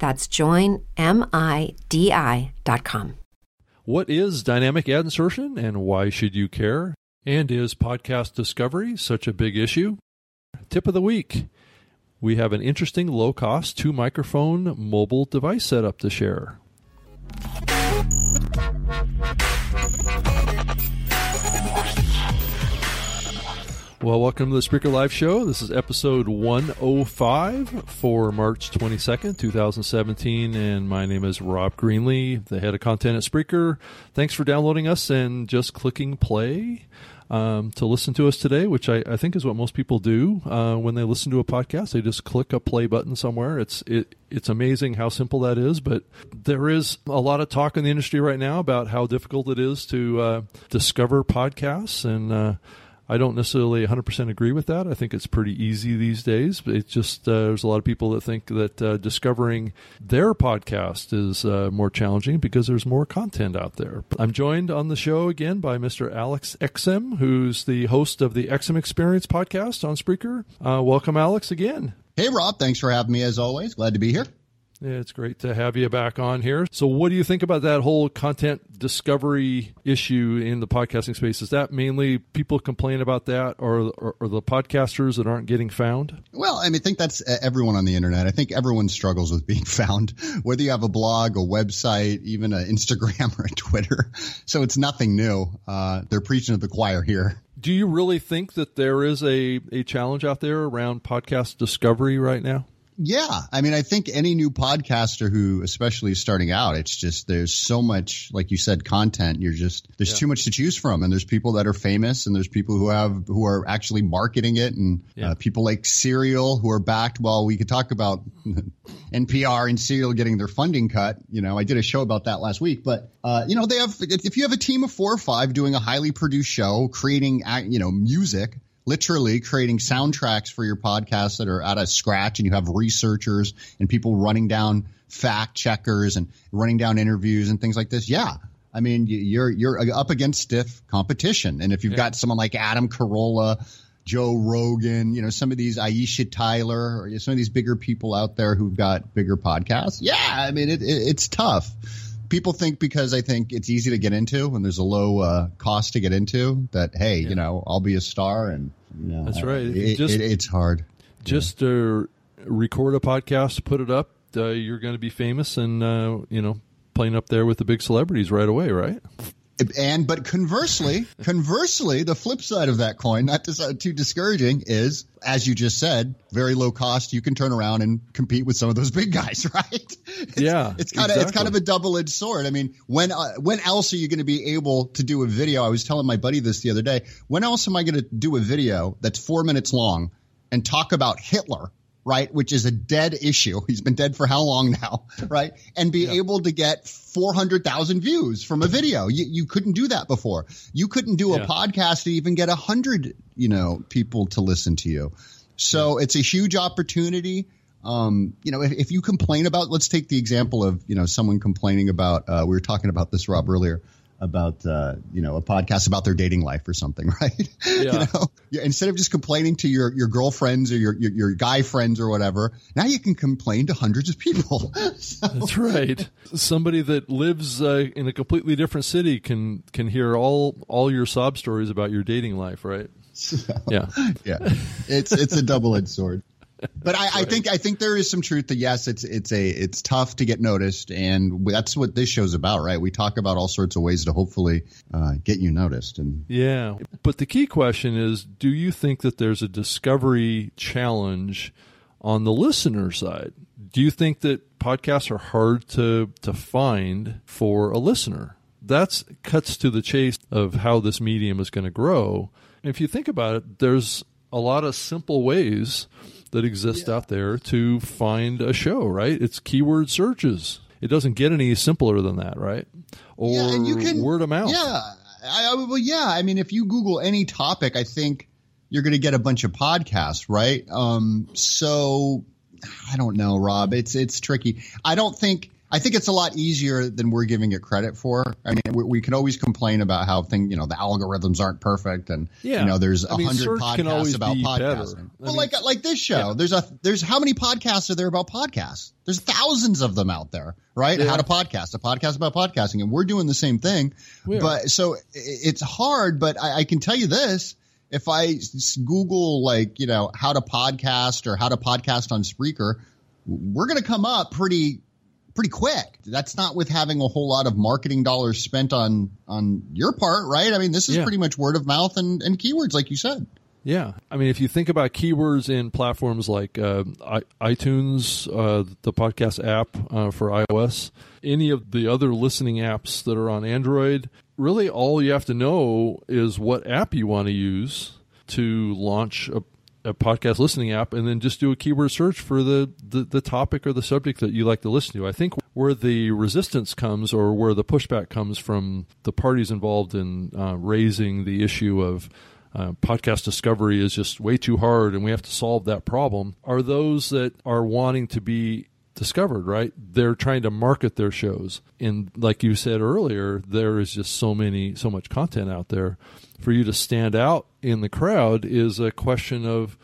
That's joinmidi.com. What is dynamic ad insertion and why should you care? And is podcast discovery such a big issue? Tip of the week. We have an interesting low cost two microphone mobile device setup to share. Well, welcome to the Spreaker Live Show. This is episode 105 for March 22nd, 2017. And my name is Rob Greenlee, the head of content at Spreaker. Thanks for downloading us and just clicking play um, to listen to us today, which I, I think is what most people do uh, when they listen to a podcast. They just click a play button somewhere. It's it, it's amazing how simple that is, but there is a lot of talk in the industry right now about how difficult it is to uh, discover podcasts and uh, I don't necessarily 100% agree with that. I think it's pretty easy these days. It's just uh, there's a lot of people that think that uh, discovering their podcast is uh, more challenging because there's more content out there. I'm joined on the show again by Mr. Alex Exum, who's the host of the Exum Experience podcast on Spreaker. Uh, welcome, Alex, again. Hey, Rob. Thanks for having me as always. Glad to be here. Yeah, it's great to have you back on here. So, what do you think about that whole content discovery issue in the podcasting space? Is that mainly people complain about that, or, or, or, the podcasters that aren't getting found? Well, I mean, I think that's everyone on the internet. I think everyone struggles with being found, whether you have a blog, a website, even an Instagram or a Twitter. So, it's nothing new. Uh, they're preaching to the choir here. Do you really think that there is a, a challenge out there around podcast discovery right now? Yeah. I mean, I think any new podcaster who, especially is starting out, it's just there's so much, like you said, content. You're just, there's yeah. too much to choose from. And there's people that are famous and there's people who have, who are actually marketing it and yeah. uh, people like Serial who are backed. Well, we could talk about NPR and Serial getting their funding cut. You know, I did a show about that last week, but, uh, you know, they have, if you have a team of four or five doing a highly produced show, creating, you know, music, literally creating soundtracks for your podcast that are out of scratch and you have researchers and people running down fact checkers and running down interviews and things like this. Yeah. I mean, you're, you're up against stiff competition. And if you've yeah. got someone like Adam Carolla, Joe Rogan, you know, some of these Aisha Tyler, or some of these bigger people out there who've got bigger podcasts. Yeah. I mean, it, it, it's tough people think because I think it's easy to get into and there's a low uh, cost to get into that hey, yeah. you know, I'll be a star and you know, that's right. It, just, it, it's hard. Just yeah. to record a podcast, put it up, uh, you're going to be famous and uh, you know playing up there with the big celebrities right away, right? And but conversely, conversely, the flip side of that coin, not to, too discouraging, is as you just said, very low cost. You can turn around and compete with some of those big guys, right? It's, yeah, it's kind of exactly. it's kind of a double edged sword. I mean, when uh, when else are you going to be able to do a video? I was telling my buddy this the other day. When else am I going to do a video that's four minutes long and talk about Hitler? Right? Which is a dead issue. He's been dead for how long now, right? And be yeah. able to get 400,000 views from a video. You, you couldn't do that before. You couldn't do a yeah. podcast to even get a hundred, you know, people to listen to you. So yeah. it's a huge opportunity. Um, you know, if, if, you complain about, let's take the example of, you know, someone complaining about, uh, we were talking about this, Rob, earlier about uh, you know a podcast about their dating life or something, right? Yeah. you know, instead of just complaining to your your girlfriends or your, your, your guy friends or whatever, now you can complain to hundreds of people. so. That's right. Somebody that lives uh, in a completely different city can can hear all all your sob stories about your dating life, right? So, yeah, yeah. It's it's a double edged sword. but I, I, think I think there is some truth to yes, it's it's a it's tough to get noticed, and that's what this show's about, right? We talk about all sorts of ways to hopefully uh, get you noticed, and yeah. But the key question is, do you think that there's a discovery challenge on the listener side? Do you think that podcasts are hard to to find for a listener? That's cuts to the chase of how this medium is going to grow. And if you think about it, there's a lot of simple ways that exist yeah. out there to find a show, right? It's keyword searches. It doesn't get any simpler than that, right? Or yeah, and you can, word of mouth. Yeah. I, I, well, yeah. I mean, if you Google any topic, I think you're going to get a bunch of podcasts, right? Um, so I don't know, Rob. It's it's tricky. I don't think I think it's a lot easier than we're giving it credit for. I mean, we, we can always complain about how thing, you know, the algorithms aren't perfect, and yeah. you know, there's a hundred podcasts about podcasting. Well, mean, like like this show, yeah. there's a there's how many podcasts are there about podcasts? There's thousands of them out there, right? Yeah. How to podcast, a podcast about podcasting, and we're doing the same thing. But so it's hard, but I, I can tell you this: if I Google like you know how to podcast or how to podcast on Spreaker, we're going to come up pretty pretty quick. That's not with having a whole lot of marketing dollars spent on on your part, right? I mean, this is yeah. pretty much word of mouth and, and keywords, like you said. Yeah, I mean, if you think about keywords in platforms like uh, iTunes, uh, the podcast app uh, for iOS, any of the other listening apps that are on Android, really all you have to know is what app you want to use to launch a, a podcast listening app and then just do a keyword search for the, the, the, topic or the subject that you like to listen to. I think where the resistance comes or where the pushback comes from the parties involved in uh, raising the issue of uh, podcast discovery is just way too hard and we have to solve that problem are those that are wanting to be discovered, right? They're trying to market their shows. And like you said earlier, there is just so many, so much content out there for you to stand out in the crowd is a question of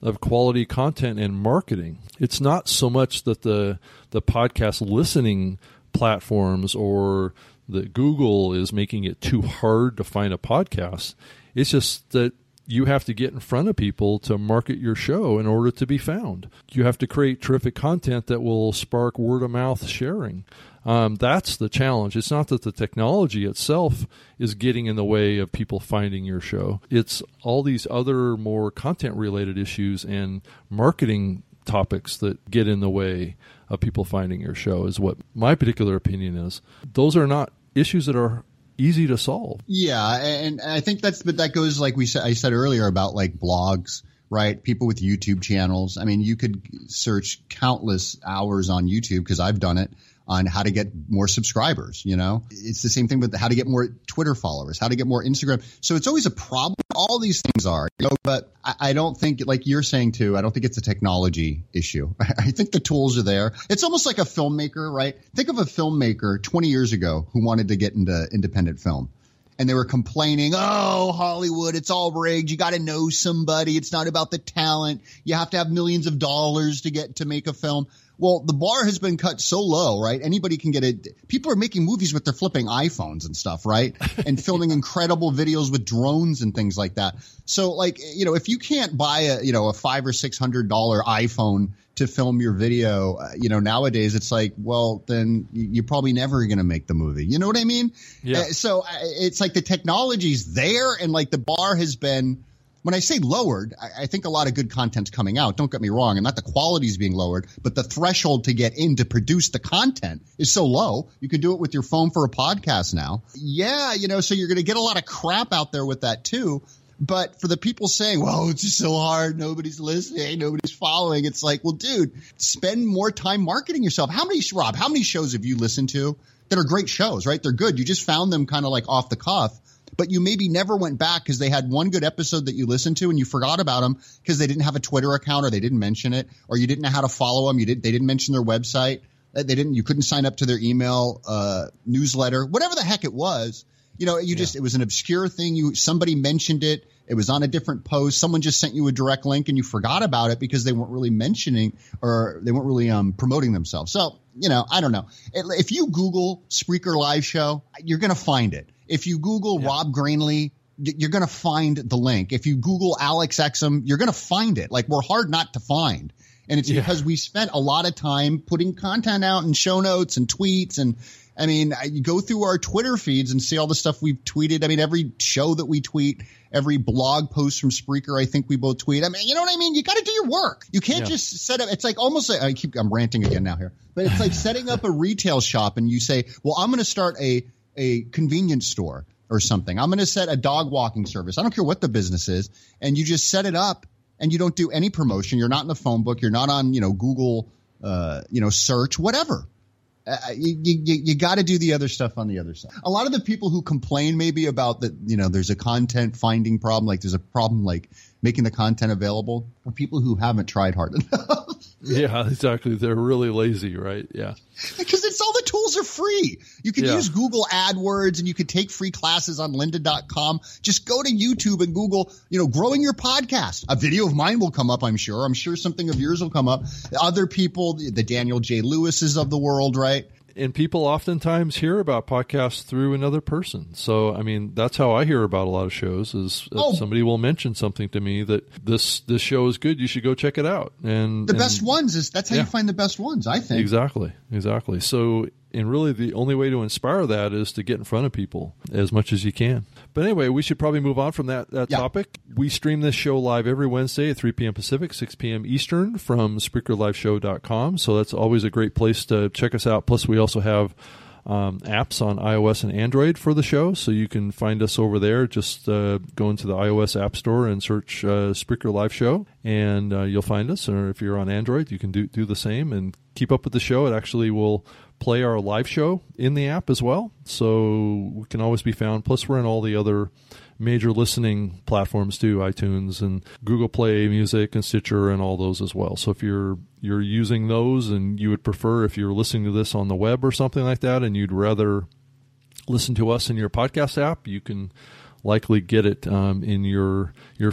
of quality content and marketing. It's not so much that the the podcast listening platforms or that Google is making it too hard to find a podcast. It's just that you have to get in front of people to market your show in order to be found. You have to create terrific content that will spark word of mouth sharing. Um, that's the challenge. It's not that the technology itself is getting in the way of people finding your show. It's all these other more content related issues and marketing topics that get in the way of people finding your show is what my particular opinion is. Those are not issues that are easy to solve. Yeah, and I think that's but that goes like we said I said earlier about like blogs right? People with YouTube channels. I mean, you could search countless hours on YouTube because I've done it on how to get more subscribers. You know, it's the same thing with how to get more Twitter followers, how to get more Instagram. So it's always a problem. All these things are, you know, but I, I don't think, like you're saying too, I don't think it's a technology issue. I think the tools are there. It's almost like a filmmaker, right? Think of a filmmaker 20 years ago who wanted to get into independent film and they were complaining, "Oh, Hollywood, it's all rigged. You got to know somebody. It's not about the talent. You have to have millions of dollars to get to make a film." Well, the bar has been cut so low, right? Anybody can get it. People are making movies with their flipping iPhones and stuff, right? And filming incredible videos with drones and things like that. So, like, you know, if you can't buy a, you know, a five or six hundred dollar iPhone to film your video, uh, you know, nowadays it's like, well, then you're probably never going to make the movie. You know what I mean? Yeah. Uh, so uh, it's like the technology's there, and like the bar has been when I say lowered, I, I, think a lot of good content's coming out. Don't get me wrong, and not the quality is being lowered, but the threshold to get in to produce the content is so low. You can do it with your phone for a podcast now. Yeah, you know, so you're going to get a lot of crap out there with that too. But for the people saying, well, it's just so hard, nobody's listening, nobody's following, it's like, well, dude, spend more time marketing yourself. How many, Rob, how many shows have you listened to that are great shows, right? They're good. You just found them kind of like off the cuff but you maybe never went back because they had one good episode that you listened to and you forgot about them because they didn't have a Twitter account or they didn't mention it or you didn't know how to follow them. You didn't, they didn't mention their website. They didn't, you couldn't sign up to their email, uh, newsletter, whatever the heck it was. You know, you just, it was an obscure thing. You, somebody mentioned it. It was on a different post. Someone just sent you a direct link and you forgot about it because they weren't really mentioning or they weren't really um, promoting themselves. So, you know, I don't know. If you Google Spreaker live show, you're going to find it. If you Google yeah. Rob Greenlee, you're going to find the link. If you Google Alex Exum, you're going to find it. Like we're hard not to find. And it's yeah. because we spent a lot of time putting content out and show notes and tweets. And I mean, you go through our Twitter feeds and see all the stuff we've tweeted. I mean, every show that we tweet, every blog post from Spreaker, I think we both tweet. I mean, you know what I mean? You got to do your work. You can't yeah. just set up. It's like almost like, I keep, I'm ranting again now here, but it's like setting up a retail shop and you say, well, I'm going to start a, a convenience store or something. I'm going to set a dog walking service. I don't care what the business is. And you just set it up and you don't do any promotion. You're not in the phone book. You're not on, you know, Google, uh, you know, search, whatever. Uh, you you, you got to do the other stuff on the other side. A lot of the people who complain maybe about that, you know, there's a content finding problem, like there's a problem like making the content available, are people who haven't tried hard enough. Yeah, exactly. They're really lazy, right? Yeah. Because it's all the tools are free. You can yeah. use Google AdWords and you can take free classes on lynda.com. Just go to YouTube and Google, you know, growing your podcast. A video of mine will come up, I'm sure. I'm sure something of yours will come up. Other people, the Daniel J. Lewis's of the world, right? And people oftentimes hear about podcasts through another person. So, I mean, that's how I hear about a lot of shows. Is oh. somebody will mention something to me that this this show is good. You should go check it out. And the and, best ones is that's how yeah. you find the best ones. I think exactly, exactly. So, and really, the only way to inspire that is to get in front of people as much as you can. But anyway, we should probably move on from that, that yeah. topic. We stream this show live every Wednesday at 3 p.m. Pacific, 6 p.m. Eastern from SpreakerLiveShow.com. So that's always a great place to check us out. Plus, we also have um, apps on iOS and Android for the show, so you can find us over there. Just uh, go into the iOS App Store and search uh, Spreaker Live Show, and uh, you'll find us. Or if you're on Android, you can do do the same and keep up with the show. It actually will play our live show in the app as well. So we can always be found. Plus, we're in all the other major listening platforms too, iTunes and Google Play Music and Stitcher and all those as well. So if you're you're using those and you would prefer if you're listening to this on the web or something like that and you'd rather listen to us in your podcast app, you can likely get it um, in your your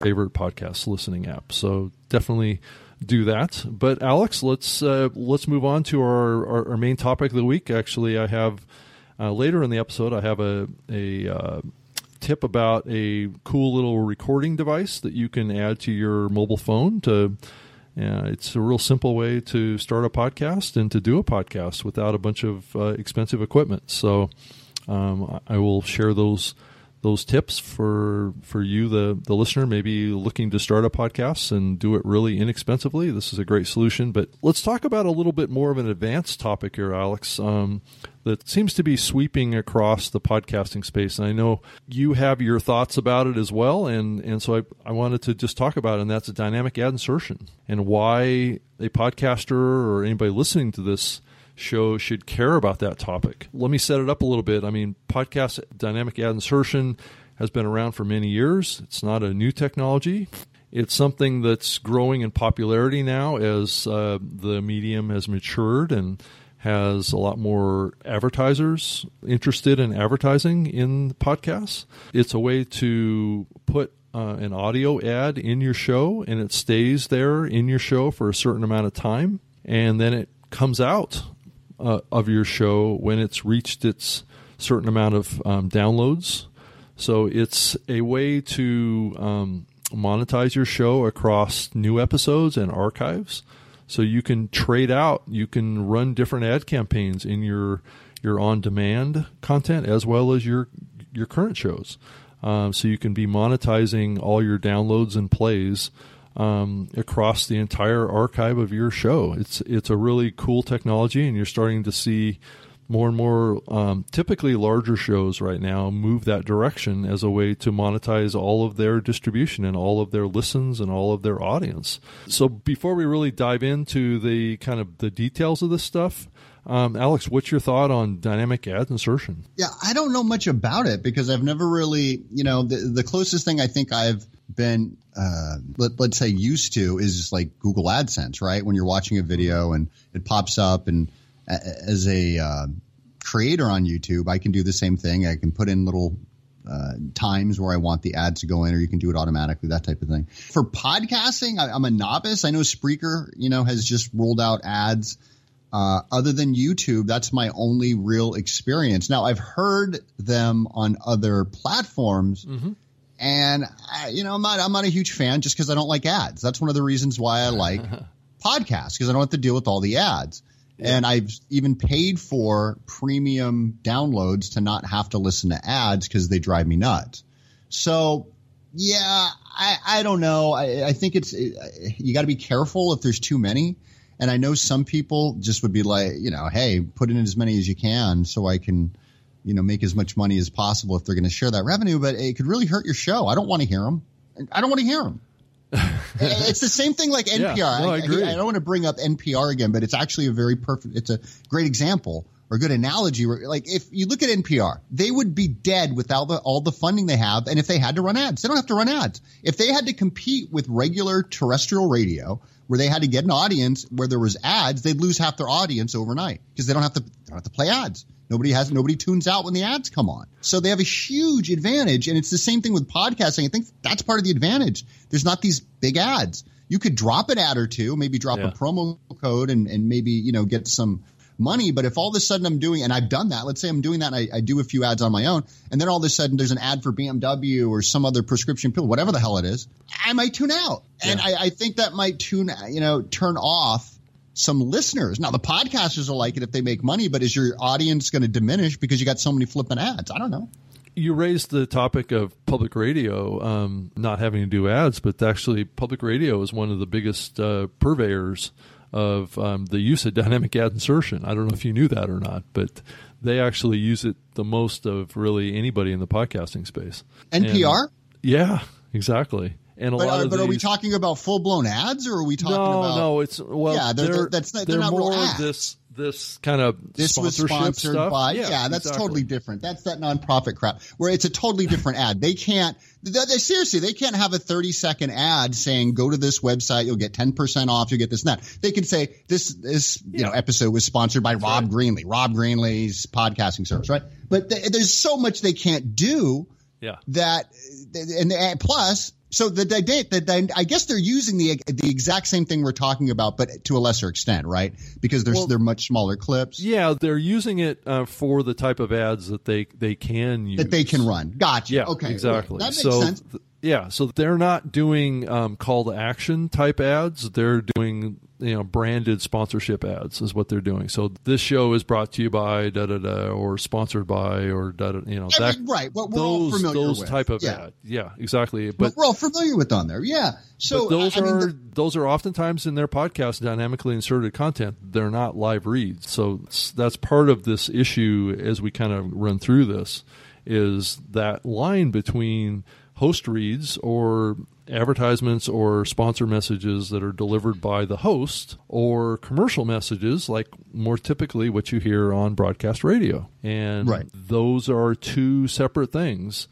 favorite podcast listening app. So definitely do that. But Alex, let's uh, let's move on to our, our, our, main topic of the week. Actually, I have uh, later in the episode, I have a a uh, tip about a cool little recording device that you can add to your mobile phone to. Yeah, it's a real simple way to start a podcast and to do a podcast without a bunch of uh, expensive equipment. So um, I will share those those tips for for you the the listener maybe looking to start a podcast and do it really inexpensively. This is a great solution but let's talk about a little bit more of an advanced topic here alex um, that seems to be sweeping across the podcasting space. And i know you have your thoughts about it as well and and so i, I wanted to just talk about it and that's a dynamic ad insertion and why a podcaster or anybody listening to this show should care about that topic. Let me set it up a little bit. I mean, podcast dynamic ad insertion has been around for many years. It's not a new technology. It's something that's growing in popularity now as uh, the medium has matured and has a lot more advertisers interested in advertising in podcasts. It's a way to put uh, an audio ad in your show and it stays there in your show for a certain amount of time and then it comes out uh, of your show when it's reached its certain amount of um, downloads. So it's a way to um, monetize your show across new episodes and archives. So you can trade out, you can run different ad campaigns in your your on-demand content as well as your your current shows. um, so you can be monetizing all your downloads and plays um, across the entire archive of your show. It's it's a really cool technology, and you're starting to see more and more um, typically larger shows right now move that direction as a way to monetize all of their distribution and all of their listens and all of their audience so before we really dive into the kind of the details of this stuff um, alex what's your thought on dynamic ad insertion yeah i don't know much about it because i've never really you know the, the closest thing i think i've been uh, let, let's say used to is like google adsense right when you're watching a video and it pops up and as a uh, creator on YouTube, I can do the same thing. I can put in little uh, times where I want the ads to go in, or you can do it automatically, that type of thing. For podcasting, I, am a novice. I know Spreaker, you know, has just rolled out ads. Uh, other than YouTube, that's my only real experience. Now, I've heard them on other platforms. Mm-hmm. And I, you know, I'm not I'm not a huge fan just because I don't like ads. That's one of the reasons why I like podcasts because I don't have to deal with all the ads. And I've even paid for premium downloads to not have to listen to ads because they drive me nuts. So, yeah, I, I don't know. I, I think it's, you got to be careful if there's too many. And I know some people just would be like, you know, hey, put in as many as you can so I can, you know, make as much money as possible if they're going to share that revenue. But it could really hurt your show. I don't want to hear them. I don't want to hear them. it's the same thing like NPR. Yeah, no, I, agree. I, I, don't want to bring up NPR again, but it's actually a very perfect, it's a great example or good analogy. Where, like if you look at NPR, they would be dead without the, all the funding they have. And if they had to run ads, they don't have to run ads. If they had to compete with regular terrestrial radio, where they had to get an audience where there was ads, they'd lose half their audience overnight because they don't have to, they don't have to play ads. Nobody has nobody tunes out when the ads come on. So they have a huge advantage. And it's the same thing with podcasting. I think that's part of the advantage. There's not these big ads. You could drop an ad or two, maybe drop yeah. a promo code and, and maybe, you know, get some money. But if all of a sudden I'm doing, and I've done that, let's say I'm doing that and I, I, do a few ads on my own, and then all of a sudden there's an ad for BMW or some other prescription pill, whatever the hell it is, I might tune out. Yeah. And I, I think that might tune, you know, turn off some listeners. Now the podcasters will like it if they make money, but is your audience going to diminish because you got so many flipping ads? I don't know. You raised the topic of public radio um, not having to do ads, but actually, public radio is one of the biggest uh, purveyors of um, the use of dynamic ad insertion. I don't know if you knew that or not, but they actually use it the most of really anybody in the podcasting space. NPR? And, yeah, exactly. And a but, lot are, of but these, are we talking about full blown ads, or are we talking no, about? No, it's well, yeah, they're, they're, that's not, they're, they're not more real ads. this this kind of this was sponsored stuff. by yeah, yeah that's exactly. totally different that's that nonprofit crap where it's a totally different ad they can't they, they, seriously they can't have a 30 second ad saying go to this website you'll get 10% off you'll get this and that they can say this this yeah. you know episode was sponsored by rob right. greenlee rob greenlee's podcasting service right but th- there's so much they can't do yeah that and, and plus so the, the, I guess they're using the the exact same thing we're talking about, but to a lesser extent, right? Because they're well, they're much smaller clips. Yeah, they're using it uh, for the type of ads that they they can use that they can run. Gotcha. Yeah, okay, exactly. That makes so, sense. Th- yeah, so they're not doing um, call to action type ads. They're doing you know branded sponsorship ads is what they're doing. So this show is brought to you by da da da or sponsored by or da da you know that right. Well, we're those all familiar those with. type of yeah. ad. Yeah, exactly. But we're all familiar with on there. Yeah. So those I, I are mean, those are oftentimes in their podcast dynamically inserted content. They're not live reads. So that's part of this issue as we kind of run through this is that line between host reads or advertisements or sponsor messages that are delivered by the host or commercial messages like more typically what you hear on broadcast radio and right. those are two separate things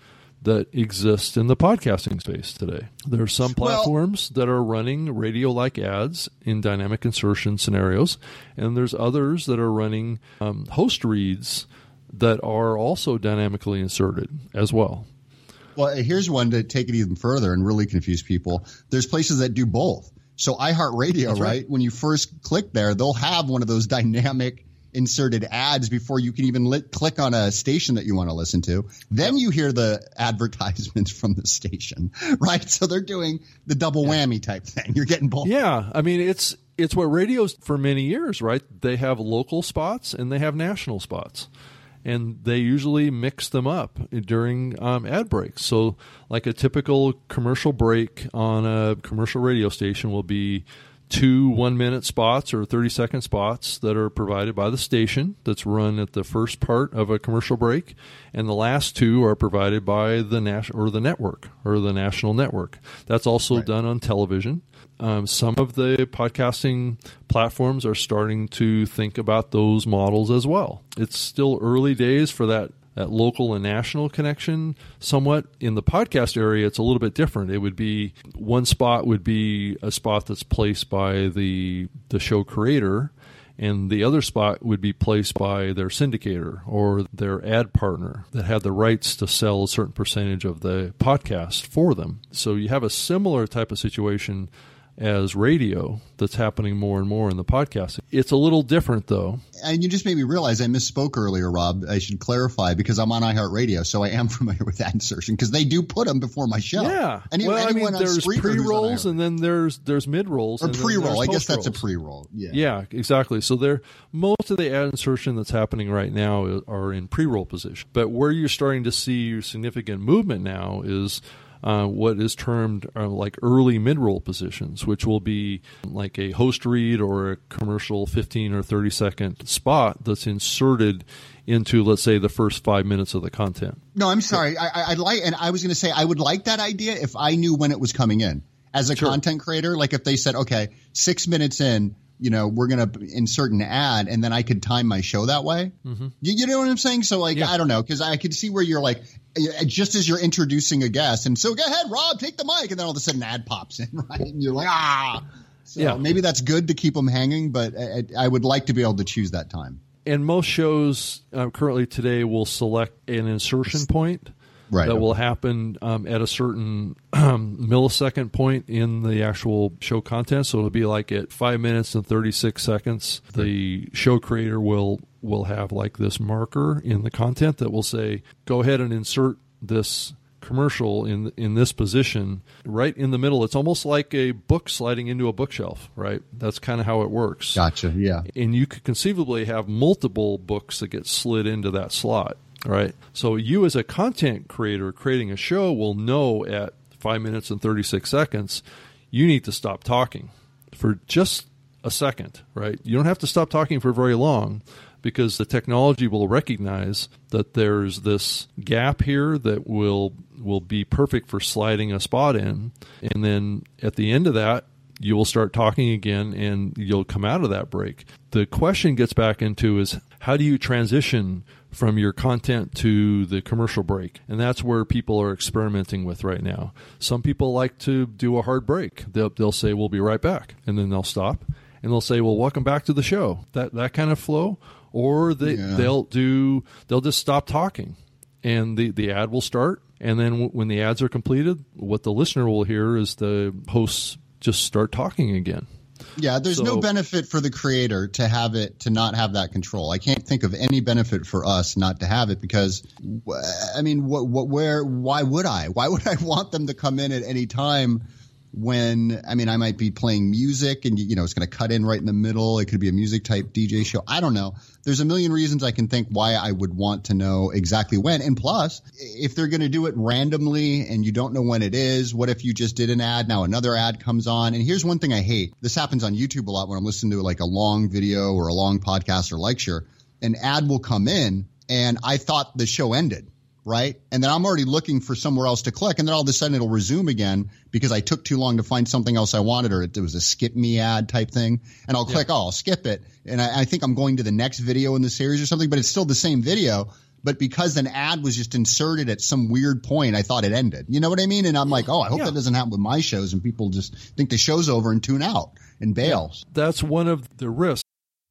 that exist in the podcasting space today. There are some platforms well, that are running radio like ads in dynamic insertion scenarios, and there's others that are running um, host reads that are also dynamically inserted as well. Well, here's one to take it even further and really confuse people. There's places that do both. So iHeartRadio, right? right? When you first click there, they'll have one of those dynamic inserted ads before you can even li- click on a station that you want to listen to. Then you hear the advertisements from the station, right? So they're doing the double whammy type thing. You're getting both. Yeah, I mean it's it's what radio's for many years, right? They have local spots and they have national spots. And they usually mix them up during um, ad breaks. So, like a typical commercial break on a commercial radio station will be two one minute spots or 30 second spots that are provided by the station that's run at the first part of a commercial break and the last two are provided by the national or the network or the national network. That's also right. done on television. Um, some of the podcasting platforms are starting to think about those models as well. It's still early days for that that local and national connection somewhat. In the podcast area, it's a little bit different. It would be one spot would be a spot that's placed by the the show creator, and the other spot would be placed by their syndicator or their ad partner that had the rights to sell a certain percentage of the podcast for them. So you have a similar type of situation as radio that's happening more and more in the podcast. It's a little different though. And you just made me realize I misspoke earlier, Rob. I should clarify because I'm on iHeartRadio, so I am familiar with that insertion because they do put them before my show. Yeah. Any, well, I mean, there's pre rolls and then there's there's mid rolls or pre roll. I guess that's a pre roll. Yeah. Yeah, exactly. So there, most of the ad insertion that's happening right now are in pre roll position. But where you're starting to see significant movement now is uh, what is termed uh, like early mid roll positions, which will be like a host read or a commercial 15 or 30 second spot that's inserted into, let's say, the first five minutes of the content. No, I'm sorry. I, I like, and I was going to say I would like that idea if I knew when it was coming in as a sure. content creator. Like if they said, okay, six minutes in, you know, we're going to insert an ad and then I could time my show that way. Mm-hmm. You, you, know what I'm saying? So, like, yeah. I don't know, because I could see where you're like, just as you're introducing a guest, and so go ahead, Rob, take the mic. And then all of a sudden, an ad pops in, right? And you're like, ah. So yeah. maybe that's good to keep them hanging, but I, I would like to be able to choose that time. And most shows uh, currently today will select an insertion point right. that will happen um, at a certain um, millisecond point in the actual show content. So it'll be like at five minutes and 36 seconds, the show creator will will have like this marker in the content that will say, go ahead and insert this commercial in in this position right in the middle. It's almost like a book sliding into a bookshelf right? That's kind of how it works. Gotcha yeah. And you could conceivably have multiple books that get slid into that slot right? So you as a content creator creating a show will know at 5 minutes and 36 seconds you need to stop talking for just a second, right? You don't have to stop talking for very long because the technology will recognize that there's this gap here that will will be perfect for sliding a spot in and then at the end of that you will start talking again and you'll come out of that break. The question gets back into is how do you transition from your content to the commercial break. And that's where people are experimenting with right now. Some people like to do a hard break. They'll, they'll say, We'll be right back. And then they'll stop and they'll say, Well, welcome back to the show. That, that kind of flow. Or they, yeah. they'll do, they'll just stop talking and the, the ad will start. And then w- when the ads are completed, what the listener will hear is the hosts just start talking again. Yeah, there's so, no benefit for the creator to have it to not have that control. I can't think of any benefit for us not to have it because I mean, what what where why would I? Why would I want them to come in at any time when I mean I might be playing music and you know it's going to cut in right in the middle. It could be a music type DJ show. I don't know. There's a million reasons I can think why I would want to know exactly when. And plus, if they're going to do it randomly and you don't know when it is, what if you just did an ad now another ad comes on? And here's one thing I hate. This happens on YouTube a lot when I'm listening to like a long video or a long podcast or lecture. An ad will come in and I thought the show ended right? And then I'm already looking for somewhere else to click, and then all of a sudden it'll resume again because I took too long to find something else I wanted, or it was a skip me ad type thing, and I'll click, oh, I'll skip it, and I, I think I'm going to the next video in the series or something, but it's still the same video. But because an ad was just inserted at some weird point, I thought it ended. You know what I mean? And I'm like, oh, I hope yeah. that doesn't happen with my shows, and people just think the show's over and tune out and bail. That's one of the risks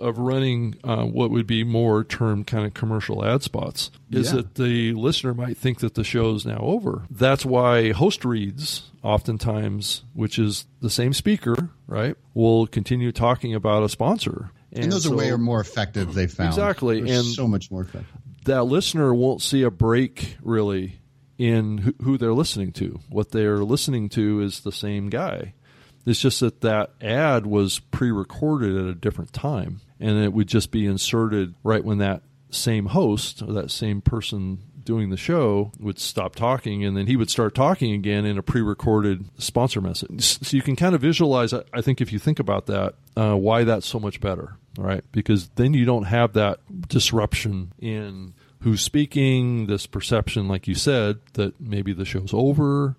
Of running uh, what would be more termed kind of commercial ad spots is Yeah. that the listener might think that the show is now over. That's why host reads, oftentimes, which is the same speaker, right, will continue talking about a sponsor. And, those so are way more effective. They found Exactly, They're and- so much more effective. that listener won't see a break really in who, who they're listening to. What they're listening to is the same guy. It's just that that ad was pre-recorded at a different time, and it would just be inserted right when that same host or that same person doing the show would stop talking, and then he would start talking again in a pre-recorded sponsor message. So you can kind of visualize. I think if you think about that, uh, why that's so much better, right? Because then you don't have that disruption in who's speaking, this perception, like you said, that maybe the show's over.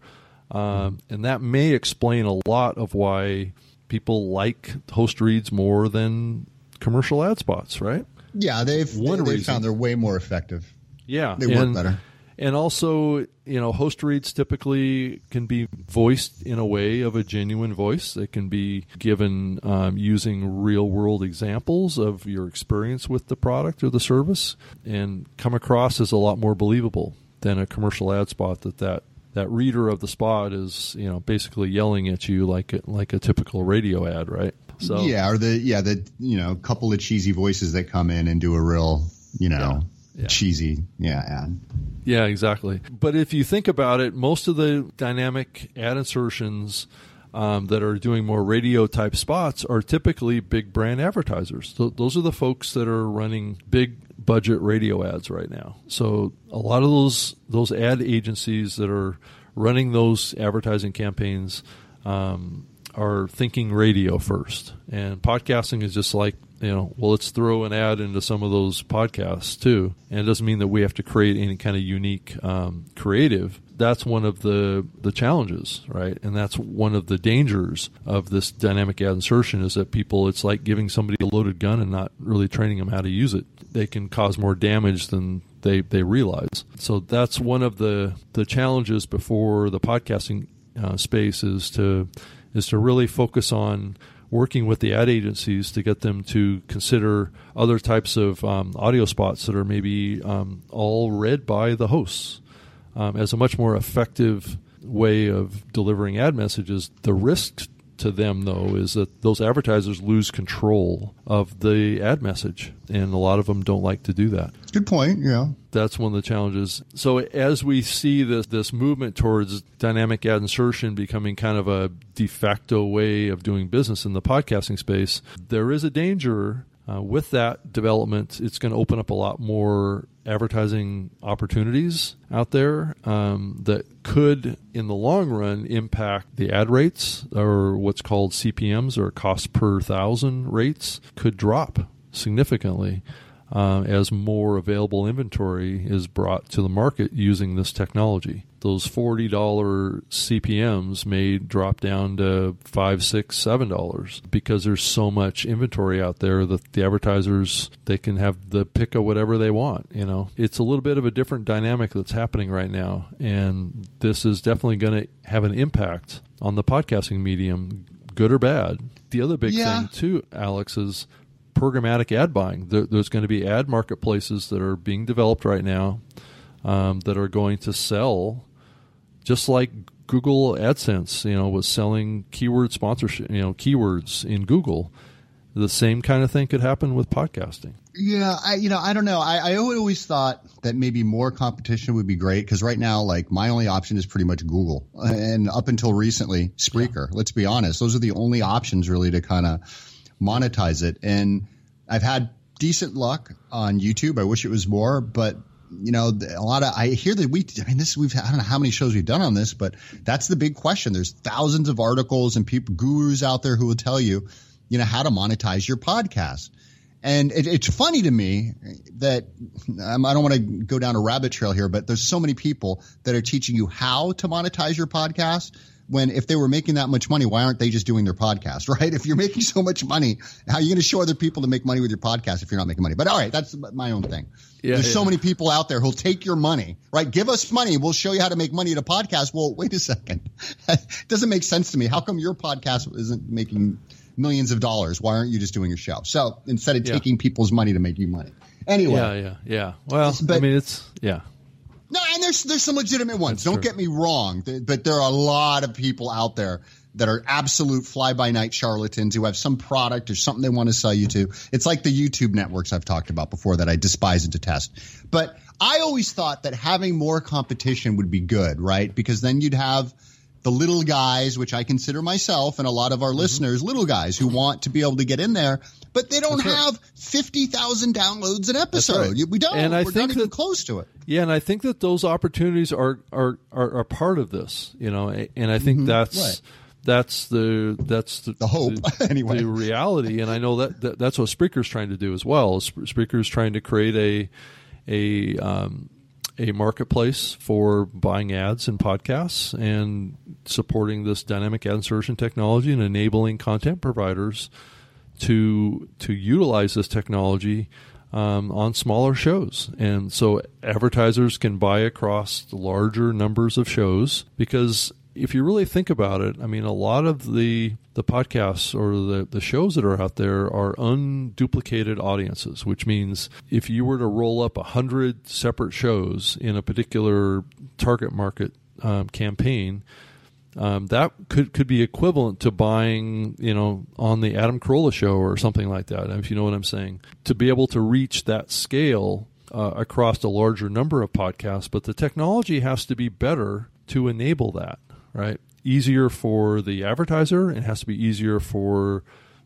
Um, and that may explain a lot of why people like host reads more than commercial ad spots, right? Yeah, they've One they've found they're way more effective. Yeah, They work better. And also, you know, host reads typically can be voiced in a way of a genuine voice. They can be given um, using real world examples of your experience with the product or the service, and come across as a lot more believable than a commercial ad spot. That that that reader of the spot is, you know, basically yelling at you like a, like a typical radio ad, right? So yeah, or the yeah the you know couple of cheesy voices that come in and do a real you know Yeah, yeah. cheesy yeah ad. Yeah, exactly. But if you think about it, most of the dynamic ad insertions um, that are doing more radio type spots are typically big brand advertisers. So those are the folks that are running big budget radio ads right now. So a lot of those those ad agencies that are running those advertising campaigns um, are thinking radio first, and podcasting is just like you know, well, let's throw an ad into some of those podcasts too. And it doesn't mean that we have to create any kind of unique um, creative. That's one of the the challenges, right? And that's one of the dangers of this dynamic ad insertion is that people, it's like giving somebody a loaded gun and not really training them how to use it. They can cause more damage than they they realize. So that's one of the the challenges before the podcasting uh, space is to is to really focus on working with the ad agencies to get them to consider other types of um, audio spots that are maybe um, all read by the hosts um, as a much more effective way of delivering ad messages. The risk to them, though, is that those advertisers lose control of the ad message, and a lot of them don't like to do that Good point. Yeah. That's one of the challenges. So as we see this this movement towards dynamic ad insertion becoming kind of a de facto way of doing business in the podcasting space, there is a danger uh, with that development. It's going to open up a lot more advertising opportunities out there um, that could, in the long run, impact the ad rates or what's called CPMS or cost per thousand rates could drop significantly uh, as more available inventory is brought to the market using this technology. Those forty dollar CPMS may drop down to five, six, seven dollars because there's so much inventory out there that the advertisers they can have the pick of whatever they want. You know, it's a little bit of a different dynamic that's happening right now, and this is definitely going to have an impact on the podcasting medium, good or bad. The other big Yeah. thing too, Alex, is programmatic ad buying. There, there's going to be ad marketplaces that are being developed right now um, that are going to sell, just like Google AdSense, you know, was selling keyword sponsorship, you know, keywords in Google. the same kind of thing could happen with podcasting. Yeah, I you know I don't know. I, I always thought that maybe more competition would be great because right now, like my only option is pretty much Google, and up until recently, Spreaker. Let's be honest; those are the only options really to kind of monetize it. And I've had decent luck on YouTube. I wish it was more, but you know, a lot of I hear that we. I mean, this we've I don't know how many shows we've done on this, but that's the big question. There's thousands of articles and people gurus out there who will tell you, you know, how to monetize your podcast. And it, it's funny to me that um, I don't want to go down a rabbit trail here, but there's so many people that are teaching you how to monetize your podcast. When if they were making that much money, why aren't they just doing their podcast, right? If you're making so much money, how are you going to show other people to make money with your podcast if you're not making money? But all right, that's my own thing. Yeah, There's yeah. so many people out there who'll take your money, right? Give us money. We'll show you how to make money at a podcast. Well, wait a second. it doesn't make sense to me. How come your podcast isn't making millions of dollars? Why aren't you just doing your show? So instead of Yeah. taking people's money to make you money. Anyway. Yeah, yeah, yeah. Well, I mean, it's yeah. There's there's some legitimate ones. That's Don't true. get me wrong, but there are a lot of people out there that are absolute fly by night charlatans who have some product or something they want to sell you to. It's like the YouTube networks I've talked about before that I despise and detest. But I always thought that having more competition would be good, right? Because then you'd have the little guys, which I consider myself and a lot of Mm-hmm. our listeners, little guys who want to be able to get in there, but they don't That's right. have 50,000 downloads an episode. right. We don't. And I We're think not even close to it. Yeah, and I think that those opportunities are are are, are part of this, you know, and I think that's Mm-hmm. Right. that's the that's the, The hope, anyway. the reality, and I know that, that that's what Spreaker's trying to do as well. Sp- Spreaker's trying to create a a um, a marketplace for buying ads and podcasts and supporting this dynamic ad insertion technology and enabling content providers to to utilize this technology um, on smaller shows, and so advertisers can buy across larger numbers of shows. Because if you really think about it, I mean, a lot of the the podcasts or the the shows that are out there are unduplicated audiences, which means if you were to roll up a hundred separate shows in a particular target market um, campaign, um, that could could be equivalent to buying, you know, on the Adam Carolla show or something like that. If you know what I'm saying, to be able to reach that scale uh, across a larger number of podcasts, but the technology has to be better to enable that. Right, easier for the advertiser, and it has to be easier for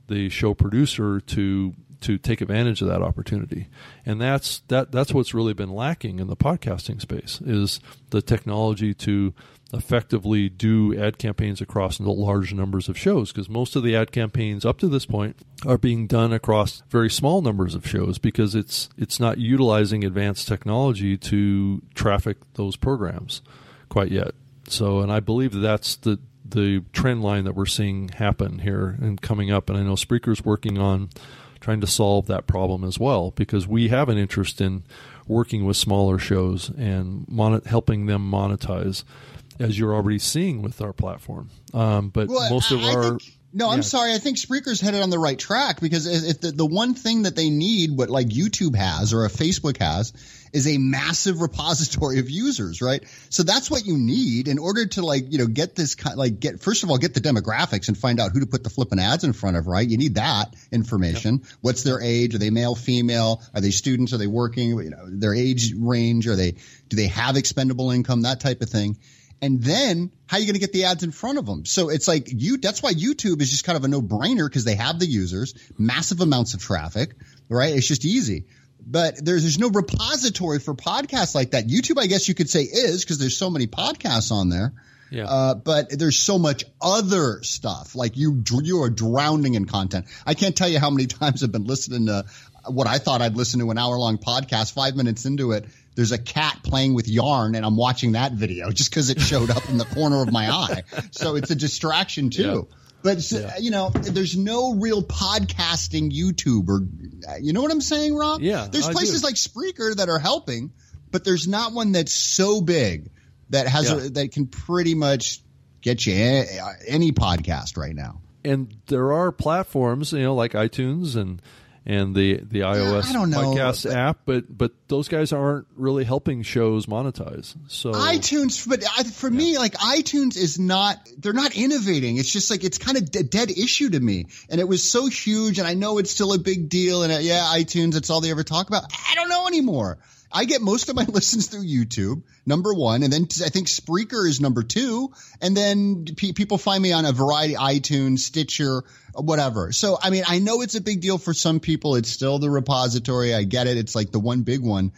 the show producer to to take advantage of that opportunity and that's that that's what's really been lacking in the podcasting space is the technology to effectively do ad campaigns across large numbers of shows because most of the ad campaigns up to this point are being done across very small numbers of shows because it's it's not utilizing advanced technology to traffic those programs quite yet. So and I believe that that's the the trend line that we're seeing happen here and coming up and I know Spreaker's working on trying to solve that problem as well because we have an interest in working with smaller shows and mon- helping them monetize as you're already seeing with our platform um, but Well, most of I- I our think- no, I'm sorry. I think Spreaker's headed on the right track because if the, the one thing that they need, what like YouTube has or a Facebook has, is a massive repository of users, right? So that's what you need in order to like you know get this kind like get first of all get the demographics and find out who to put the flipping ads in front of, right? You need that information. What's their age? Are they male, female? Are they students? Are they working? You know, their age range? Are they do they have expendable income? That type of thing and then how are you going to get the ads in front of them? So it's like you, that's why YouTube is just kind of a no brainer because they have the users, massive amounts of traffic, right? It's just easy. But there's, there's no repository for podcasts like that. YouTube, I guess you could say is because there's so many podcasts on there. Yeah. Uh, but there's so much other stuff. Like you, you are drowning in content. I can't tell you how many times I've been listening to what I thought I'd listen to an hour long podcast. Five minutes into it, there's a cat playing with yarn, and I'm watching that video just because it showed up in the corner of my eye. So it's a distraction too. But Yeah. you know, there's no real podcasting YouTube or you know what I'm saying, Rob? Yeah, There's I places do. like Spreaker that are helping, but there's not one that's so big that has Yeah. a, that can pretty much get you a- any podcast right now. and there are platforms, you know, like iTunes and and the the iOS don't know, podcast but- app, but but those guys aren't really helping shows monetize. So iTunes, but I, for me, like iTunes is not, they're not innovating. It's just like, it's kind of a dead issue to me. And it was so huge. And I know it's still a big deal. And uh, yeah, iTunes, that's all they ever talk about. I don't know anymore. I get most of my listens through YouTube, number one. And then I think Spreaker is number two. And then pe- people find me on a variety, iTunes, Stitcher, whatever. So, I mean, I know it's a big deal for some people. It's still the repository. I get it. It's like the one big one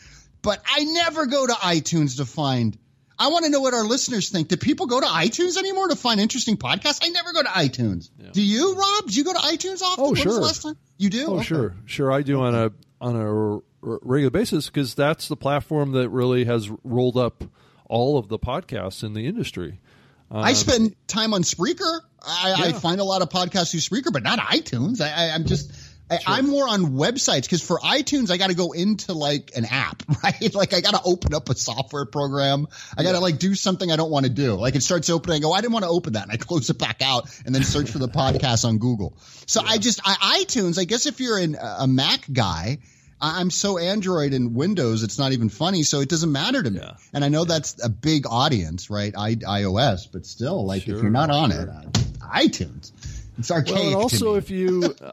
but I never go to iTunes to find. I want to know what our listeners think. Do people go to iTunes anymore to find interesting podcasts? I never go to iTunes. Do you, Rob? Do you go to iTunes often? Oh, When was the sure. last time? You do? Oh, Okay. sure, sure. I do on a on a r- r- regular basis because that's the platform that really has rolled up all of the podcasts in the industry. I um, spend time on Spreaker. I, I find a lot of podcasts through Spreaker, but not iTunes. I, I, I'm just. I, I'm more on websites because for iTunes, I got to go into like an app, right? Like I got to open up a software program. I got to like do something I don't want to do. Like it starts opening, I go, I didn't want to open that. And I close it back out and then search for the podcast on Google. So I just, I, iTunes, I guess if you're an, a Mac guy, I'm so Android and Windows, it's not even funny. So it doesn't matter to me. Yeah. And I know that's a big audience, right? I, iOS, but still, like Sure, if you're not on sure. it, uh, iTunes, it's archaic. Well, and also if you uh,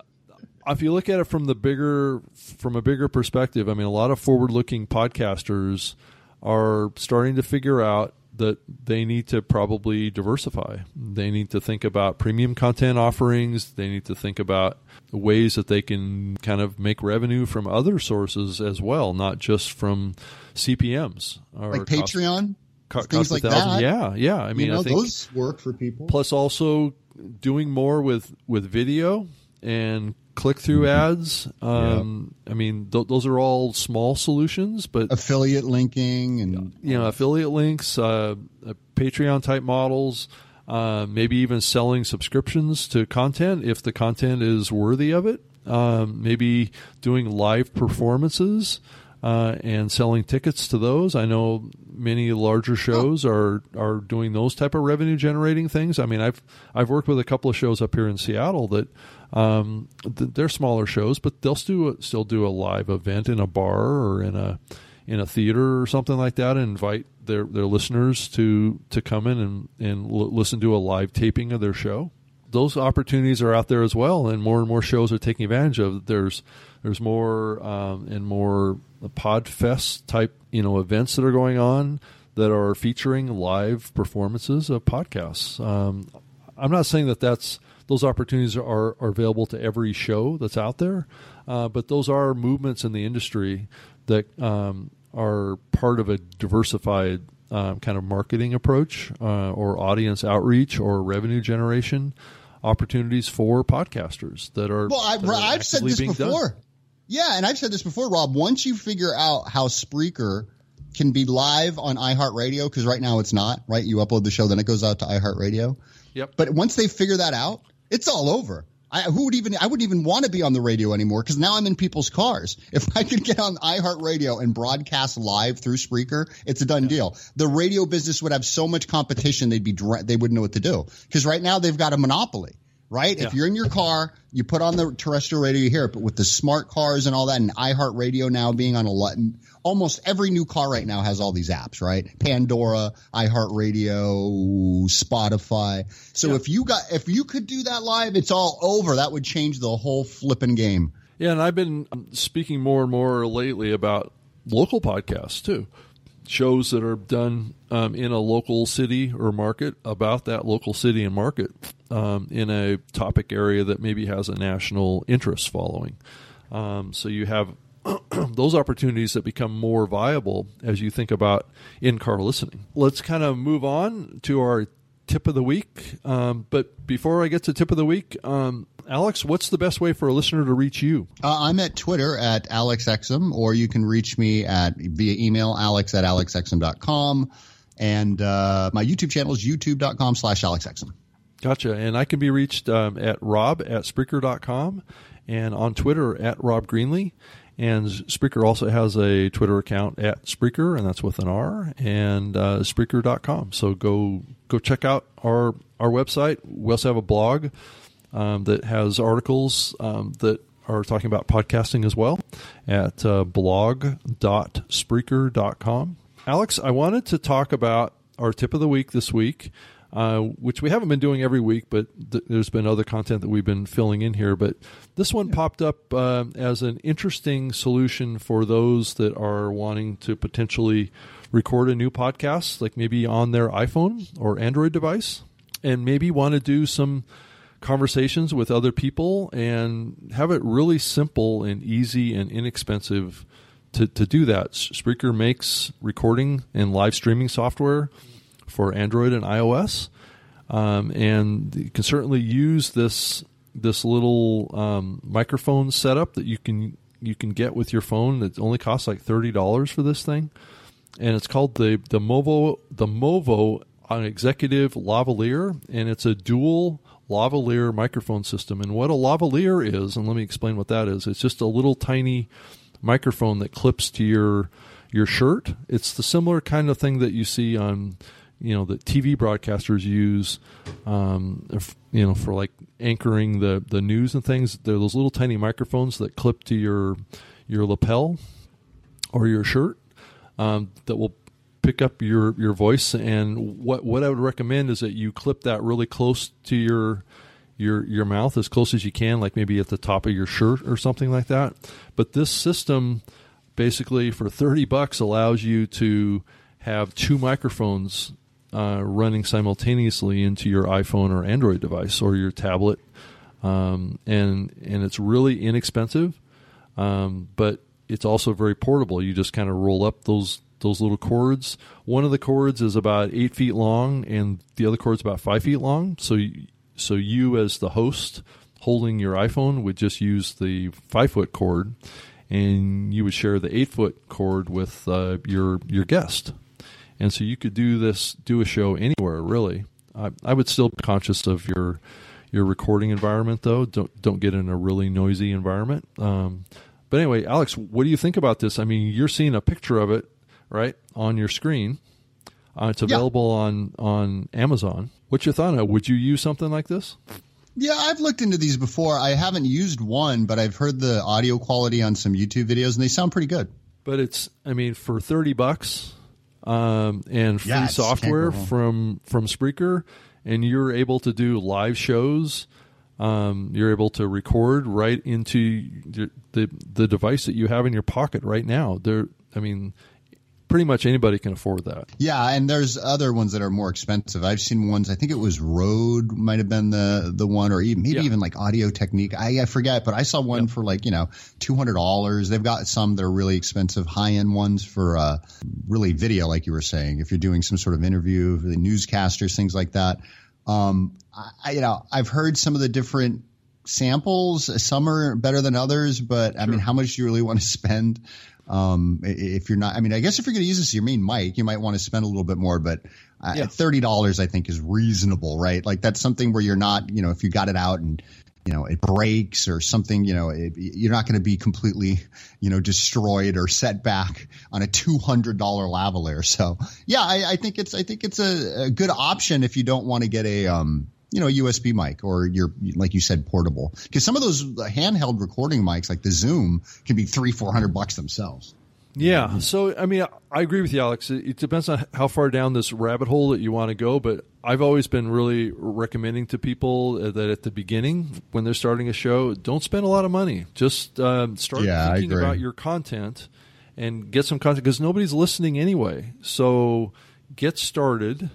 if you look at it from the bigger from a bigger perspective, I mean, a lot of forward-looking podcasters are starting to figure out that they need to probably diversify. They need to think about premium content offerings. They need to think about ways that they can kind of make revenue from other sources as well, not just from CPMS or like Patreon, co- things like that. Yeah, yeah. I mean, you know, I think those work for people. plus also doing more with with video and click through ads. Um, I mean, th- those are all small solutions, but affiliate linking and you know, affiliate links, uh, uh, Patreon type models, uh, maybe even selling subscriptions to content if the content is worthy of it. Um, maybe doing live performances uh, and selling tickets to those. I know many larger shows are are doing those type of revenue generating things. I mean, I've I've worked with a couple of shows up here in Seattle that um, th- they're smaller shows, but they'll still still do a live event in a bar or in a in a theater or something like that and invite their, their listeners to to come in and, and l- listen to a live taping of their show. Those opportunities are out there as well, and more and more shows are taking advantage of. There's there's more um, and more Podfest type you know events that are going on that are featuring live performances of podcasts. Um, I'm not saying that that's those opportunities are, are available to every show that's out there, uh, but those are movements in the industry that um, are part of a diversified um, kind of marketing approach uh, or audience outreach or revenue generation opportunities for podcasters that are. Well, I, I've said this being done. Yeah, and I've said this before, Rob. Once you figure out how Spreaker can be live on iHeartRadio, because right now it's not, right? You upload the show, then it goes out to iHeartRadio. Yep. But once they figure that out, it's all over. I, who would even? I wouldn't even want to be on the radio anymore because now I'm in people's cars. If I could get on iHeartRadio and broadcast live through Spreaker, it's a done deal. The radio business would have so much competition they'd be they wouldn't know what to do because right now they've got a monopoly. Right? If you're in your car, you put on the terrestrial radio, you hear it. But with the smart cars and all that, and iHeartRadio now being on a lot, almost every new car right now has all these apps, right? Pandora, iHeartRadio, Spotify. So if you got, if you could do that live, it's all over. That would change the whole flipping game. Yeah, and I've been speaking more and more lately about local podcasts too. Shows that are done um, in a local city or market about that local city and market um, in a topic area that maybe has a national interest following. Um, so you have those opportunities that become more viable as you think about in car listening. Let's kind of move on to our tip of the week. Um, but before I get to tip of the week, um, Alex, what's the best way for a listener to reach you? Uh, I'm at Twitter at AlexExum, or you can reach me at via email, alex at alexexum.com. And uh, my YouTube channel is youtube.com slash alexexum. Gotcha. And I can be reached um, at rob at Spreaker.com and on Twitter at Rob Greenlee. And Spreaker also has a Twitter account at Spreaker, and that's with an R, and uh, Spreaker.com. So go go check out our our website. We also have a blog um, that has articles um, that are talking about podcasting as well at uh, blog.spreaker.com. Alex, I wanted to talk about our tip of the week this week, uh, which we haven't been doing every week, but th- there's been other content that we've been filling in here. But this one popped up uh, as an interesting solution for those that are wanting to potentially record a new podcast, like maybe on their iPhone or Android device, and maybe want to do some conversations with other people and have it really simple and easy and inexpensive to, to do that. Spreaker makes recording and live streaming software for Android and iOS, um, and you can certainly use this this little um, microphone setup that you can you can get with your phone. That only costs like thirty dollars for this thing, and it's called the the Movo the Movo Executive Lavalier, and it's a dual lavalier microphone system. And what a lavalier is, and let me explain what that is. It's just a little tiny microphone that clips to your your shirt. It's the similar kind of thing that you see on you know that TV broadcasters use, um, if, you know, for like anchoring the the news and things. They're those little tiny microphones that clip to your your lapel or your shirt um, that will pick up your your voice. And what what I would recommend is that you clip that really close to your your your mouth as close as you can, like maybe at the top of your shirt or something like that. But this system basically for 30 bucks allows you to have two microphones uh, running simultaneously into your iPhone or Android device or your tablet, um, and and it's really inexpensive, um, but it's also very portable. You just kind of roll up those those little cords. One of the cords is about eight feet long, and the other cord's about five feet long. So you, so you as the host holding your iPhone would just use the five foot cord, and you would share the eight foot cord with uh, your your guest and so you could do this, do a show anywhere really. I, I would still be conscious of your your recording environment though. Don't don't get in a really noisy environment. Um, but anyway, Alex, what do you think about this? I mean, you're seeing a picture of it right on your screen. Uh, it's available yeah. on on Amazon. What's your thought on it? Would you use something like this? Yeah, I've looked into these before. I haven't used one, but I've heard the audio quality on some YouTube videos, and they sound pretty good. But it's, I mean, for thirty bucks, um, and free yes, software from from Spreaker, and you're able to do live shows. Um, you're able to record right into the, the the device that you have in your pocket right now. There, I mean, pretty much anybody can afford that. Yeah, and there's other ones that are more expensive. I've seen ones. I think it was Rode might have been the the one, or even maybe yeah. even like Audio Technica. I, I, forget, but I saw one yeah. for like you know two hundred dollars. They've got some that are really expensive, high end ones for uh, really video, like you were saying. If you're doing some sort of interview, the newscasters, things like that. Um, I, you know, I've heard some of the different samples. Some are better than others, but I mean, how much do you really want to spend um, if you're not, I mean, I guess if you're going to use this your main mic, you might want to spend a little bit more, but uh, yeah. thirty dollars I think is reasonable, right? Like that's something where you're not, you know, if you got it out and you know it breaks or something, you know, it, you're not going to be completely, you know, destroyed or set back on a two hundred dollar lavalier. So yeah, I, I, think it's I think it's a, a good option if you don't want to get a um, you know, a USB mic or your, like you said, portable. Because some of those handheld recording mics, like the Zoom, can be three, four hundred bucks themselves. Yeah. So, I mean, I agree with you, Alex. It depends on how far down this rabbit hole that you want to go. But I've always been really recommending to people that at the beginning, when they're starting a show, don't spend a lot of money. Just um, start yeah, thinking about your content and get some content because nobody's listening anyway. So, get started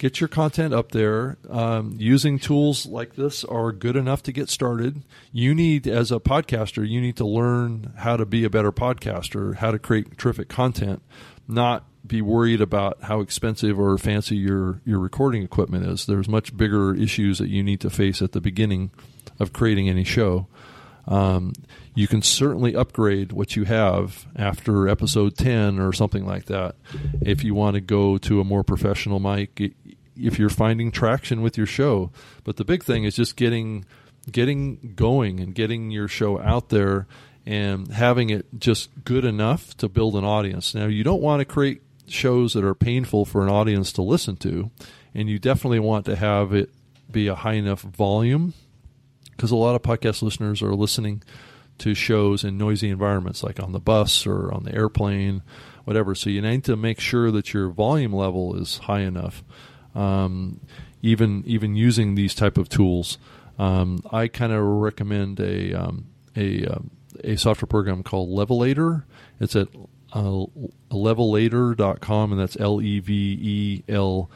get your content up there. Um, using tools like this are good enough to get started. You need, as a podcaster, you need to learn how to be a better podcaster, how to create terrific content, not be worried about how expensive or fancy your, your recording equipment is. There's much bigger issues that you need to face at the beginning of creating any show. Um, you can certainly upgrade what you have after episode 10 or something like that. If you want to go to a more professional mic, if you're finding traction with your show. But the big thing is just getting getting going and getting your show out there and having it just good enough to build an audience. Now, you don't want to create shows that are painful for an audience to listen to, and you definitely want to have it be a high enough volume because a lot of podcast listeners are listening to shows in noisy environments like on the bus or on the airplane, whatever. So you need to make sure that your volume level is high enough. Um, even even using these type of tools, um, I kind of recommend a um, a um, a software program called Levelator. It's at uh, levelator.com, and that's L E V E L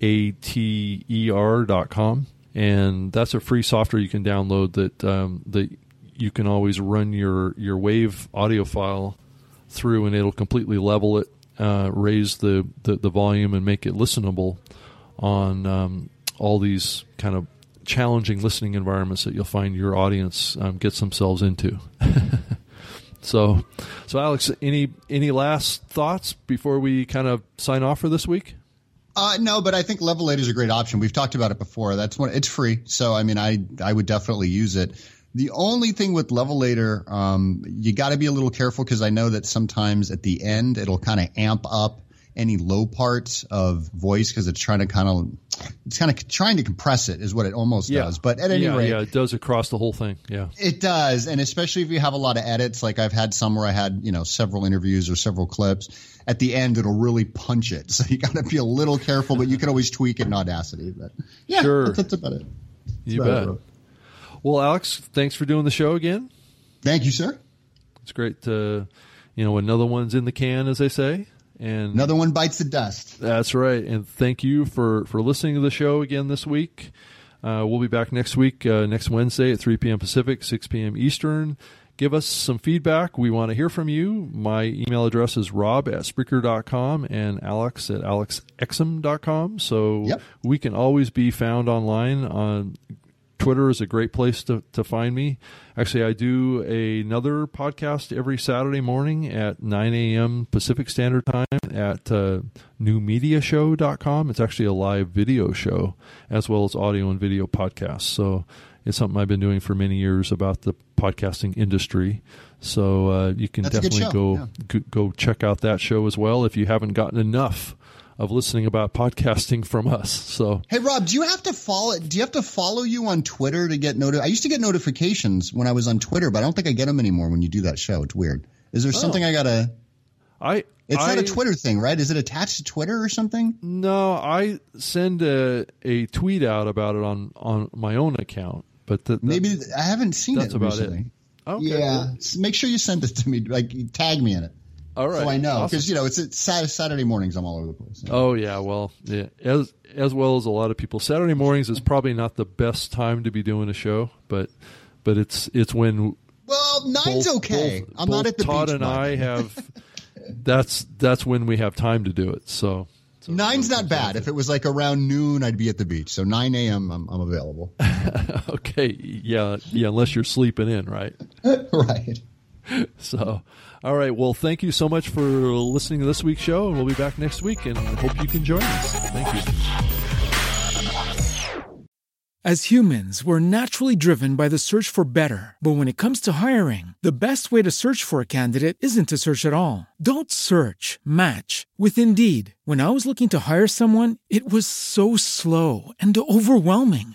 A T E R.com. And that's a free software you can download that um, that you can always run your, your wave audio file through, and it'll completely level it, uh, raise the, the, the, volume, and make it listenable on um, all these kind of challenging listening environments that you'll find your audience um, gets themselves into. So, so Alex, any any last thoughts before we kind of sign off for this week? Uh, no, but I think Levelator is a great option. We've talked about it before. That's one. It's free, so I mean, I I would definitely use it. The only thing with Levelator, um, you got to be a little careful because I know that sometimes at the end it'll kind of amp up any low parts of voice because it's trying to kind of it's kind of trying to compress it is what it almost yeah. does. But at any yeah, rate, yeah, it does across the whole thing. Yeah, it does, and especially if you have a lot of edits. Like I've had some where I had you know several interviews or several clips. At the end, it'll really punch it, so you got to be a little careful. But you can always tweak it in Audacity. But yeah, sure. that's, that's about it. That's you about bet. It. Well, Alex, thanks for doing the show again. Thank you, sir. It's great to, you know, another one's in the can, as they say. And another one bites the dust. That's right. And thank you for for listening to the show again this week. Uh, we'll be back next week, uh, next Wednesday at 3 p.m. Pacific, 6 p.m. Eastern. Give us some feedback. We want to hear from you. My email address is rob at Spreaker.com and alex at alexexum.com. So yep. we can always be found online on Twitter is a great place to, to find me. Actually, I do another podcast every Saturday morning at 9 a.m. Pacific Standard Time at uh, newmediashow.com. It's actually a live video show as well as audio and video podcasts. So it's something I've been doing for many years about the podcasting industry. So uh, you can That's definitely go, yeah. go go check out that show as well if you haven't gotten enough of listening about podcasting from us. So, hey Rob, do you have to follow? Do you have to follow you on Twitter to get noti- I used to get notifications when I was on Twitter, but I don't think I get them anymore when you do that show. It's weird. Is there oh. something I gotta? I. It's I, not a Twitter thing, right? Is it attached to Twitter or something? No, I send a, a tweet out about it on on my own account, but the, the, maybe I haven't seen it. that's it about recently. It. Okay. Yeah, make sure you send it to me. Like tag me in it. All right. So I know because awesome. you know it's, it's Saturday mornings. I'm all over the place. Oh yeah, well yeah, as as well as a lot of people. Saturday mornings is probably not the best time to be doing a show, but but it's it's when. Well, nine's both, okay. Both, I'm both not at the Todd beach. and I have. that's that's when we have time to do it. So. so Nine's not bad. If it was like around noon, I'd be at the beach. So 9 a.m. I'm, I'm available. okay. Yeah. Yeah. Unless you're sleeping in, right? right. So, all right. Well, thank you so much for listening to this week's show, and we'll be back next week. And hope you can join us. Thank you. As humans, we're naturally driven by the search for better. But when it comes to hiring, the best way to search for a candidate isn't to search at all. Don't search. Match with Indeed. When I was looking to hire someone, it was so slow and overwhelming.